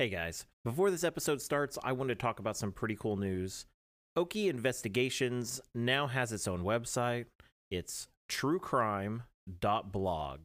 Hey guys, before this episode starts, I want to talk about some pretty cool news. Okie Investigations now has its own website. It's truecrime.blog.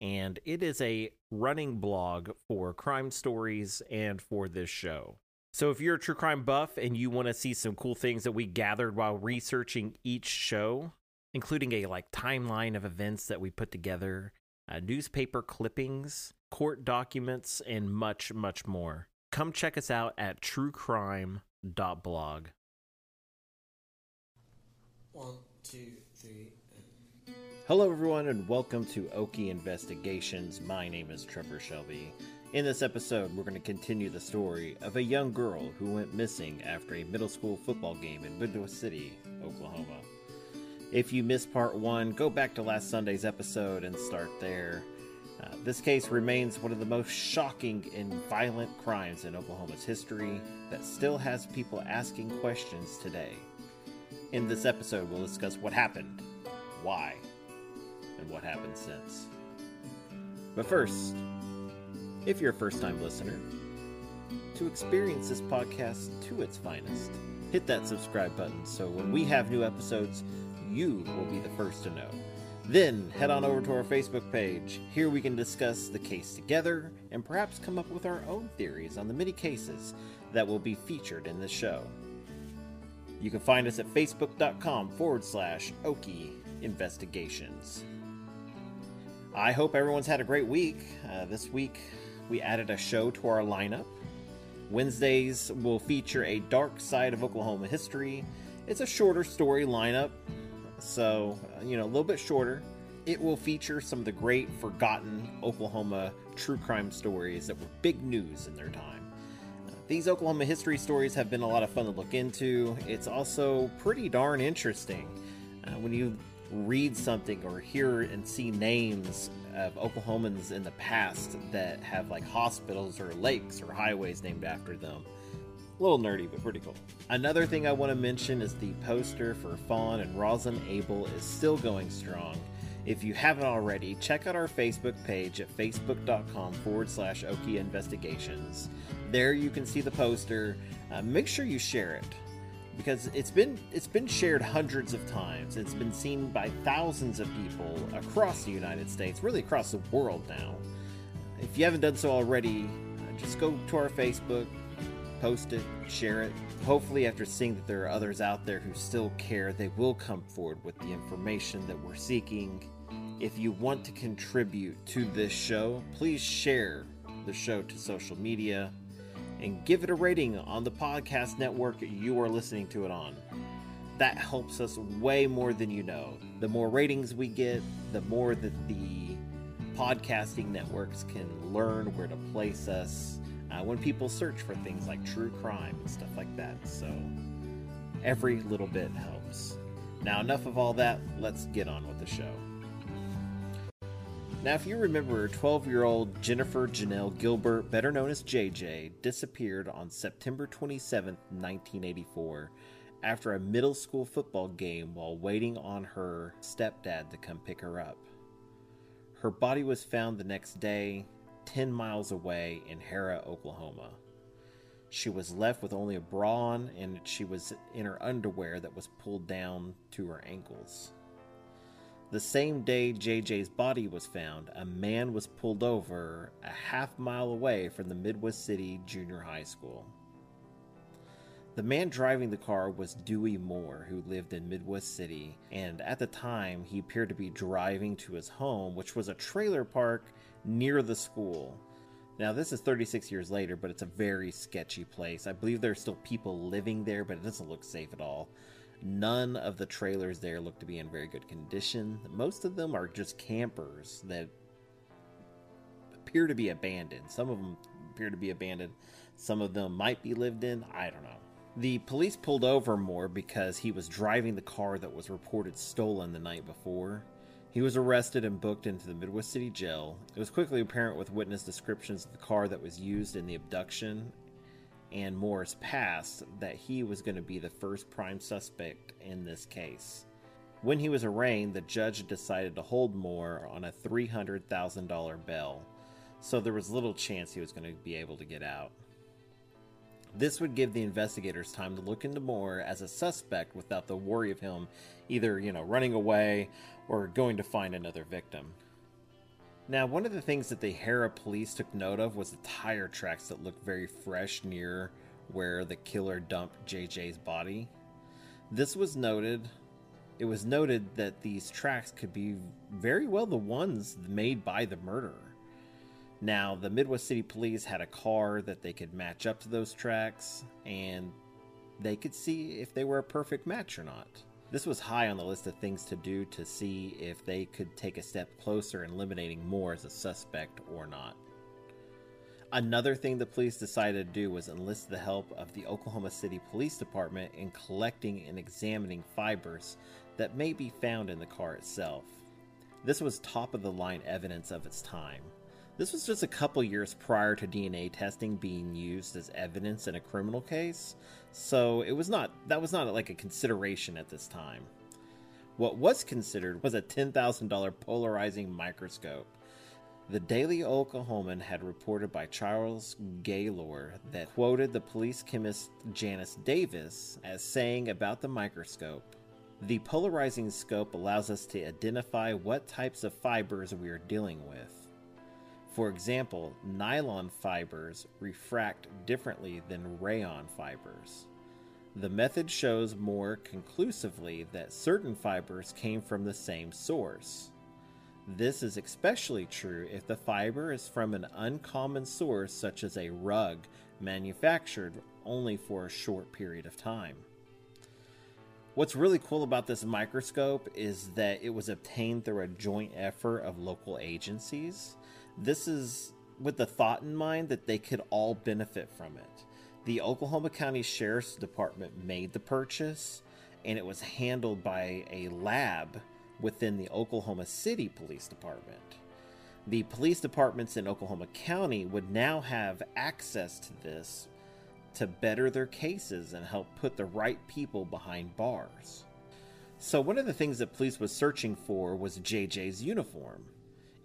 And it is a running blog for crime stories and for this show. So if you're a true crime buff and you want to see some cool things that we gathered while researching each show, including a like timeline of events that we put together, uh, newspaper clippings, court documents, and much, much more. Come check us out at truecrime.blog. One, two, three. Hello, everyone, and welcome to Okie Investigations. My name is Trevor Shelby. In this episode, we're going to continue the story of a young girl who went missing after a middle school football game in Window City, Oklahoma. If you missed part one, go back to last Sunday's episode and start there. Uh, this case remains one of the most shocking and violent crimes in Oklahoma's history that still has people asking questions today. In this episode, we'll discuss what happened, why, and what happened since. But first, if you're a first time listener, to experience this podcast to its finest, hit that subscribe button so when we have new episodes, you will be the first to know. Then head on over to our Facebook page. Here we can discuss the case together and perhaps come up with our own theories on the many cases that will be featured in this show. You can find us at facebook.com forward slash Okie Investigations. I hope everyone's had a great week. Uh, this week we added a show to our lineup. Wednesdays will feature a dark side of Oklahoma history. It's a shorter story lineup, so uh, you know a little bit shorter. It will feature some of the great forgotten Oklahoma true crime stories that were big news in their time. Uh, these Oklahoma history stories have been a lot of fun to look into. It's also pretty darn interesting uh, when you read something or hear and see names of Oklahomans in the past that have like hospitals or lakes or highways named after them. A little nerdy, but pretty cool. Another thing I want to mention is the poster for Fawn and Rosin Abel is still going strong. If you haven't already, check out our Facebook page at facebook.com forward slash Okie Investigations. There you can see the poster. Uh, make sure you share it because it's been it's been shared hundreds of times. It's been seen by thousands of people across the United States, really across the world now. If you haven't done so already, uh, just go to our Facebook, post it, share it. Hopefully, after seeing that there are others out there who still care, they will come forward with the information that we're seeking. If you want to contribute to this show, please share the show to social media and give it a rating on the podcast network you are listening to it on. That helps us way more than you know. The more ratings we get, the more that the podcasting networks can learn where to place us uh, when people search for things like true crime and stuff like that. So every little bit helps. Now, enough of all that, let's get on with the show. Now, if you remember, 12 year old Jennifer Janelle Gilbert, better known as JJ, disappeared on September 27, 1984, after a middle school football game while waiting on her stepdad to come pick her up. Her body was found the next day, 10 miles away in Harrah, Oklahoma. She was left with only a bra on, and she was in her underwear that was pulled down to her ankles. The same day JJ's body was found, a man was pulled over a half mile away from the Midwest City Junior High School. The man driving the car was Dewey Moore, who lived in Midwest City, and at the time he appeared to be driving to his home, which was a trailer park near the school. Now, this is 36 years later, but it's a very sketchy place. I believe there are still people living there, but it doesn't look safe at all. None of the trailers there look to be in very good condition. Most of them are just campers that appear to be abandoned. Some of them appear to be abandoned. Some of them might be lived in. I don't know. The police pulled over Moore because he was driving the car that was reported stolen the night before. He was arrested and booked into the Midwest City Jail. It was quickly apparent with witness descriptions of the car that was used in the abduction and Moore's past that he was going to be the first prime suspect in this case. When he was arraigned, the judge decided to hold Moore on a $300,000 bail, so there was little chance he was going to be able to get out. This would give the investigators time to look into Moore as a suspect without the worry of him either, you know, running away or going to find another victim. Now, one of the things that the Harrah police took note of was the tire tracks that looked very fresh near where the killer dumped JJ's body. This was noted. It was noted that these tracks could be very well the ones made by the murderer. Now, the Midwest City Police had a car that they could match up to those tracks, and they could see if they were a perfect match or not. This was high on the list of things to do to see if they could take a step closer in eliminating Moore as a suspect or not. Another thing the police decided to do was enlist the help of the Oklahoma City Police Department in collecting and examining fibers that may be found in the car itself. This was top of the line evidence of its time. This was just a couple years prior to DNA testing being used as evidence in a criminal case, so it was not that was not like a consideration at this time. What was considered was a $10,000 polarizing microscope. The Daily Oklahoman had reported by Charles Gaylor that quoted the police chemist Janice Davis as saying about the microscope The polarizing scope allows us to identify what types of fibers we are dealing with. For example, nylon fibers refract differently than rayon fibers. The method shows more conclusively that certain fibers came from the same source. This is especially true if the fiber is from an uncommon source, such as a rug manufactured only for a short period of time. What's really cool about this microscope is that it was obtained through a joint effort of local agencies this is with the thought in mind that they could all benefit from it. The Oklahoma County Sheriff's Department made the purchase, and it was handled by a lab within the Oklahoma City Police Department. The police departments in Oklahoma County would now have access to this to better their cases and help put the right people behind bars. So, one of the things that police was searching for was JJ's uniform.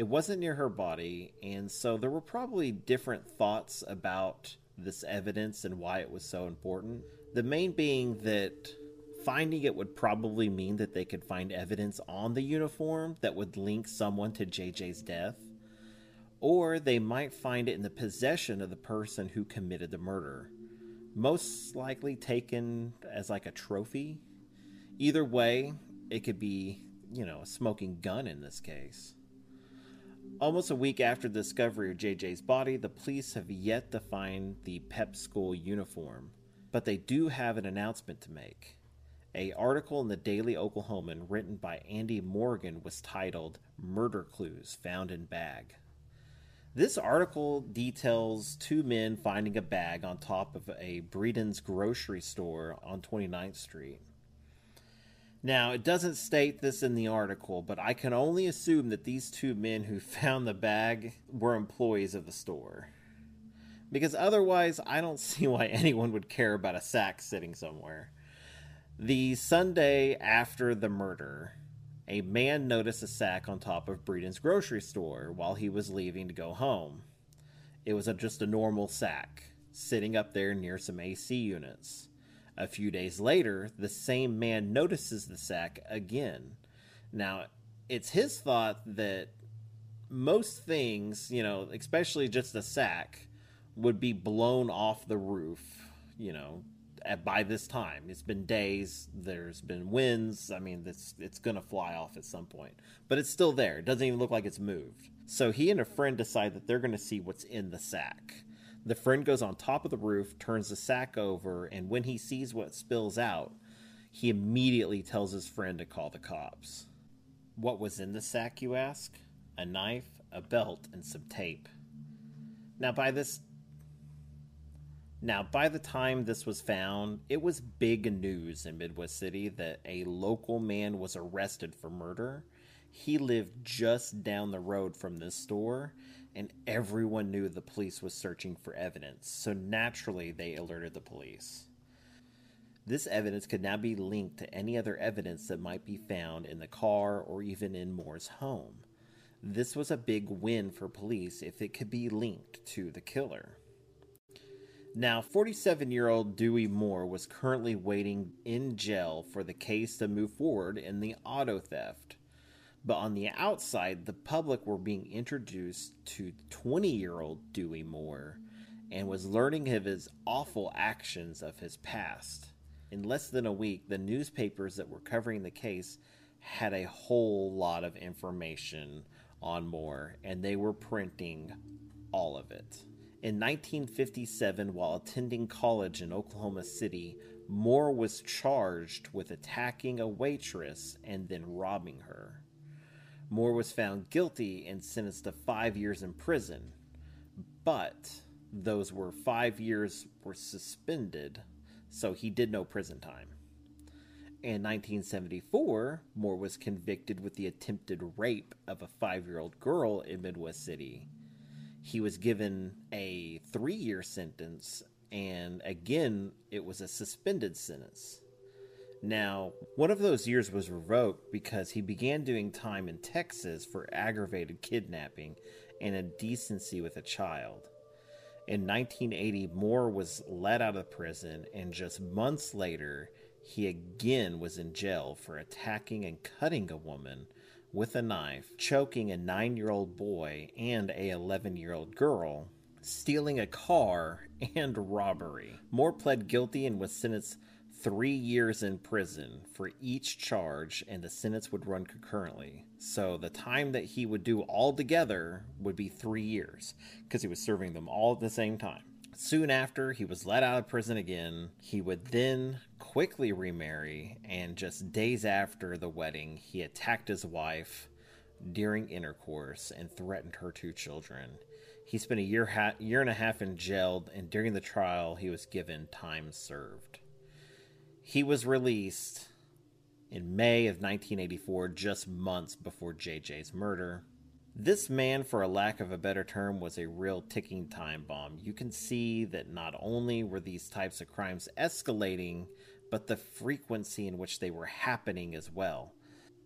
It wasn't near her body, and so there were probably different thoughts about this evidence and why it was so important. The main being that finding it would probably mean that they could find evidence on the uniform that would link someone to JJ's death, or they might find it in the possession of the person who committed the murder. Most likely taken as like a trophy. Either way, it could be, you know, a smoking gun in this case. Almost a week after the discovery of JJ's body, the police have yet to find the PEP school uniform, but they do have an announcement to make. A article in the Daily Oklahoman written by Andy Morgan was titled Murder Clues Found in Bag. This article details two men finding a bag on top of a Breeden's grocery store on 29th Street. Now, it doesn't state this in the article, but I can only assume that these two men who found the bag were employees of the store. Because otherwise, I don't see why anyone would care about a sack sitting somewhere. The Sunday after the murder, a man noticed a sack on top of Breeden's grocery store while he was leaving to go home. It was a, just a normal sack, sitting up there near some AC units. A few days later, the same man notices the sack again. Now, it's his thought that most things, you know, especially just a sack, would be blown off the roof, you know, at, by this time. It's been days, there's been winds. I mean, it's, it's going to fly off at some point. But it's still there. It doesn't even look like it's moved. So he and a friend decide that they're going to see what's in the sack. The friend goes on top of the roof, turns the sack over, and when he sees what spills out, he immediately tells his friend to call the cops. What was in the sack, you ask? A knife, a belt, and some tape. Now, by this now, by the time this was found, it was big news in Midwest City that a local man was arrested for murder. He lived just down the road from this store, and everyone knew the police was searching for evidence, so naturally they alerted the police. This evidence could now be linked to any other evidence that might be found in the car or even in Moore's home. This was a big win for police if it could be linked to the killer. Now, 47 year old Dewey Moore was currently waiting in jail for the case to move forward in the auto theft. But on the outside, the public were being introduced to 20 year old Dewey Moore and was learning of his awful actions of his past. In less than a week, the newspapers that were covering the case had a whole lot of information on Moore, and they were printing all of it. In 1957, while attending college in Oklahoma City, Moore was charged with attacking a waitress and then robbing her. Moore was found guilty and sentenced to five years in prison, but those were five years were suspended, so he did no prison time. In 1974, Moore was convicted with the attempted rape of a five year old girl in Midwest City he was given a three year sentence, and again, it was a suspended sentence. Now, one of those years was revoked because he began doing time in Texas for aggravated kidnapping and indecency with a child. In 1980, Moore was let out of prison, and just months later, he again was in jail for attacking and cutting a woman with a knife, choking a nine year old boy and a 11 year old girl, stealing a car, and robbery. Moore pled guilty and was sentenced three years in prison for each charge, and the sentence would run concurrently. So the time that he would do all together would be three years because he was serving them all at the same time. Soon after, he was let out of prison again. He would then quickly remarry, and just days after the wedding, he attacked his wife during intercourse and threatened her two children. He spent a year ha- year and a half in jail, and during the trial, he was given time served. He was released in May of 1984, just months before JJ's murder. This man, for a lack of a better term, was a real ticking time bomb. You can see that not only were these types of crimes escalating, but the frequency in which they were happening as well.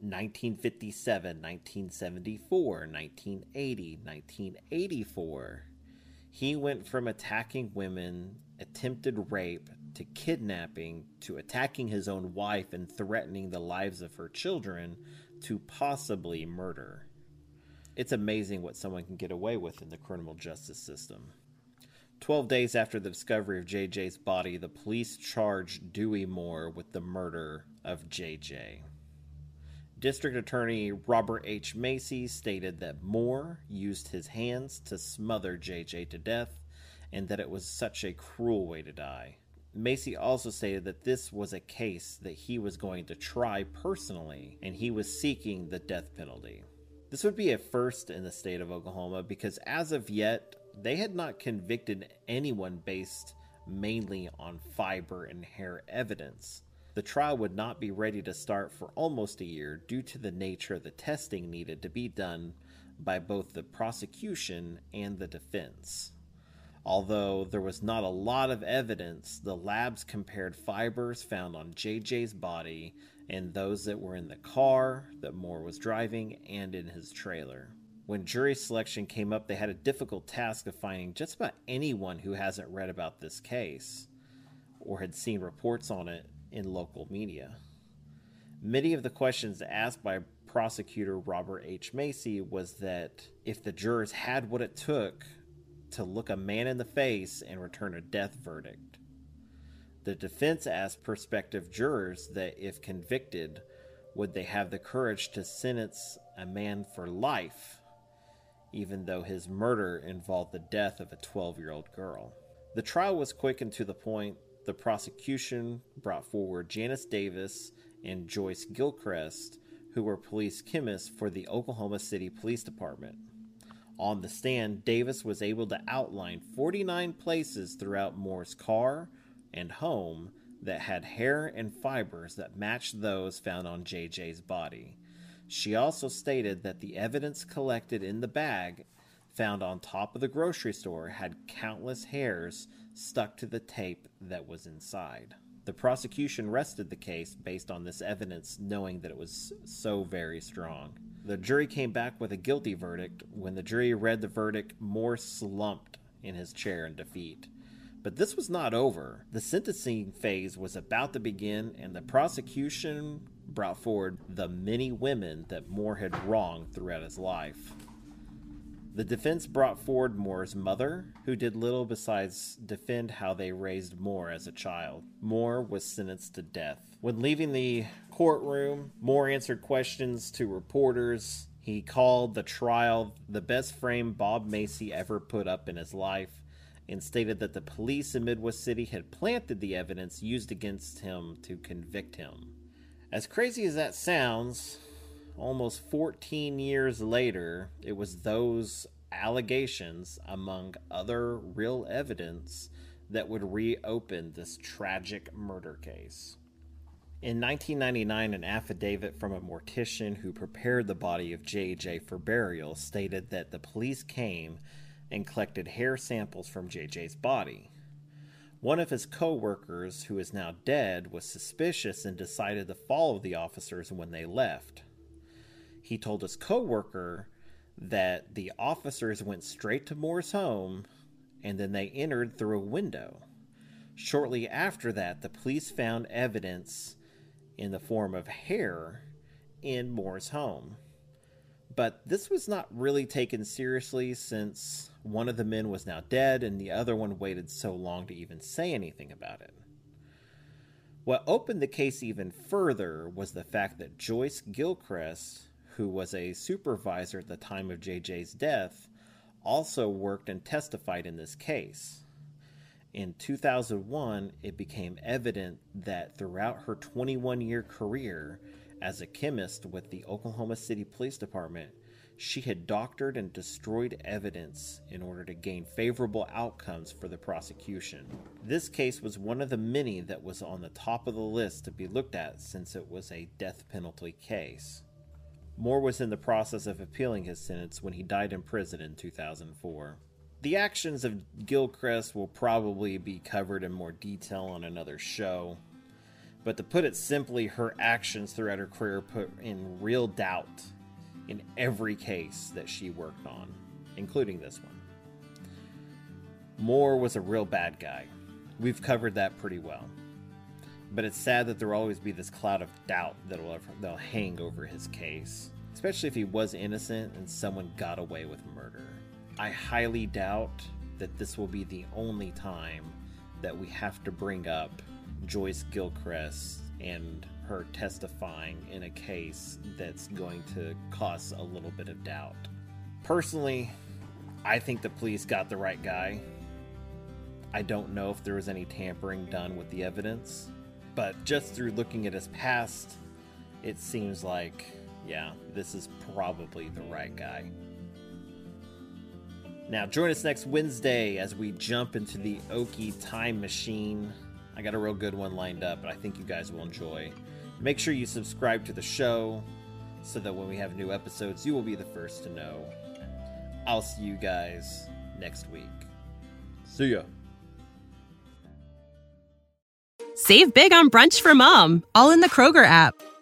1957, 1974, 1980, 1984. He went from attacking women, attempted rape, to kidnapping, to attacking his own wife and threatening the lives of her children, to possibly murder. It's amazing what someone can get away with in the criminal justice system. Twelve days after the discovery of JJ's body, the police charged Dewey Moore with the murder of JJ. District Attorney Robert H. Macy stated that Moore used his hands to smother JJ to death and that it was such a cruel way to die. Macy also stated that this was a case that he was going to try personally and he was seeking the death penalty. This would be a first in the state of Oklahoma because as of yet, they had not convicted anyone based mainly on fiber and hair evidence. The trial would not be ready to start for almost a year due to the nature of the testing needed to be done by both the prosecution and the defense. Although there was not a lot of evidence, the labs compared fibers found on JJ's body and those that were in the car that Moore was driving and in his trailer. When jury selection came up, they had a difficult task of finding just about anyone who hasn't read about this case or had seen reports on it in local media. Many of the questions asked by prosecutor Robert H. Macy was that if the jurors had what it took to look a man in the face and return a death verdict. The defense asked prospective jurors that if convicted, would they have the courage to sentence a man for life, even though his murder involved the death of a 12 year old girl. The trial was quick and to the point. The prosecution brought forward Janice Davis and Joyce Gilchrist, who were police chemists for the Oklahoma City Police Department. On the stand, Davis was able to outline 49 places throughout Moore's car and home that had hair and fibers that matched those found on JJ's body. She also stated that the evidence collected in the bag found on top of the grocery store had countless hairs stuck to the tape that was inside. The prosecution rested the case based on this evidence, knowing that it was so very strong. The jury came back with a guilty verdict. When the jury read the verdict, Moore slumped in his chair in defeat. But this was not over. The sentencing phase was about to begin, and the prosecution brought forward the many women that Moore had wronged throughout his life. The defense brought forward Moore's mother, who did little besides defend how they raised Moore as a child. Moore was sentenced to death. When leaving the courtroom, Moore answered questions to reporters. He called the trial the best frame Bob Macy ever put up in his life and stated that the police in Midwest City had planted the evidence used against him to convict him. As crazy as that sounds, almost 14 years later, it was those allegations, among other real evidence, that would reopen this tragic murder case. In 1999, an affidavit from a mortician who prepared the body of JJ for burial stated that the police came and collected hair samples from JJ's body. One of his co workers, who is now dead, was suspicious and decided to follow the officers when they left he told his coworker that the officers went straight to Moore's home and then they entered through a window. Shortly after that, the police found evidence in the form of hair in Moore's home. But this was not really taken seriously since one of the men was now dead and the other one waited so long to even say anything about it. What opened the case even further was the fact that Joyce Gilchrist who was a supervisor at the time of JJ's death, also worked and testified in this case. In 2001, it became evident that throughout her 21 year career as a chemist with the Oklahoma City Police Department, she had doctored and destroyed evidence in order to gain favorable outcomes for the prosecution. This case was one of the many that was on the top of the list to be looked at since it was a death penalty case. Moore was in the process of appealing his sentence when he died in prison in 2004. The actions of Gilchrist will probably be covered in more detail on another show, but to put it simply, her actions throughout her career put in real doubt in every case that she worked on, including this one. Moore was a real bad guy. We've covered that pretty well. But it's sad that there will always be this cloud of doubt that will that'll hang over his case, especially if he was innocent and someone got away with murder. I highly doubt that this will be the only time that we have to bring up Joyce Gilchrist and her testifying in a case that's going to cause a little bit of doubt. Personally, I think the police got the right guy. I don't know if there was any tampering done with the evidence. But just through looking at his past, it seems like, yeah, this is probably the right guy. Now, join us next Wednesday as we jump into the Okie time machine I got a real good one lined up, but I think you guys will enjoy. Make sure you subscribe to the show so that when we have new episodes, you will be the first to know. I'll see you guys next week. See ya. Save big on brunch for mom, all in the Kroger app.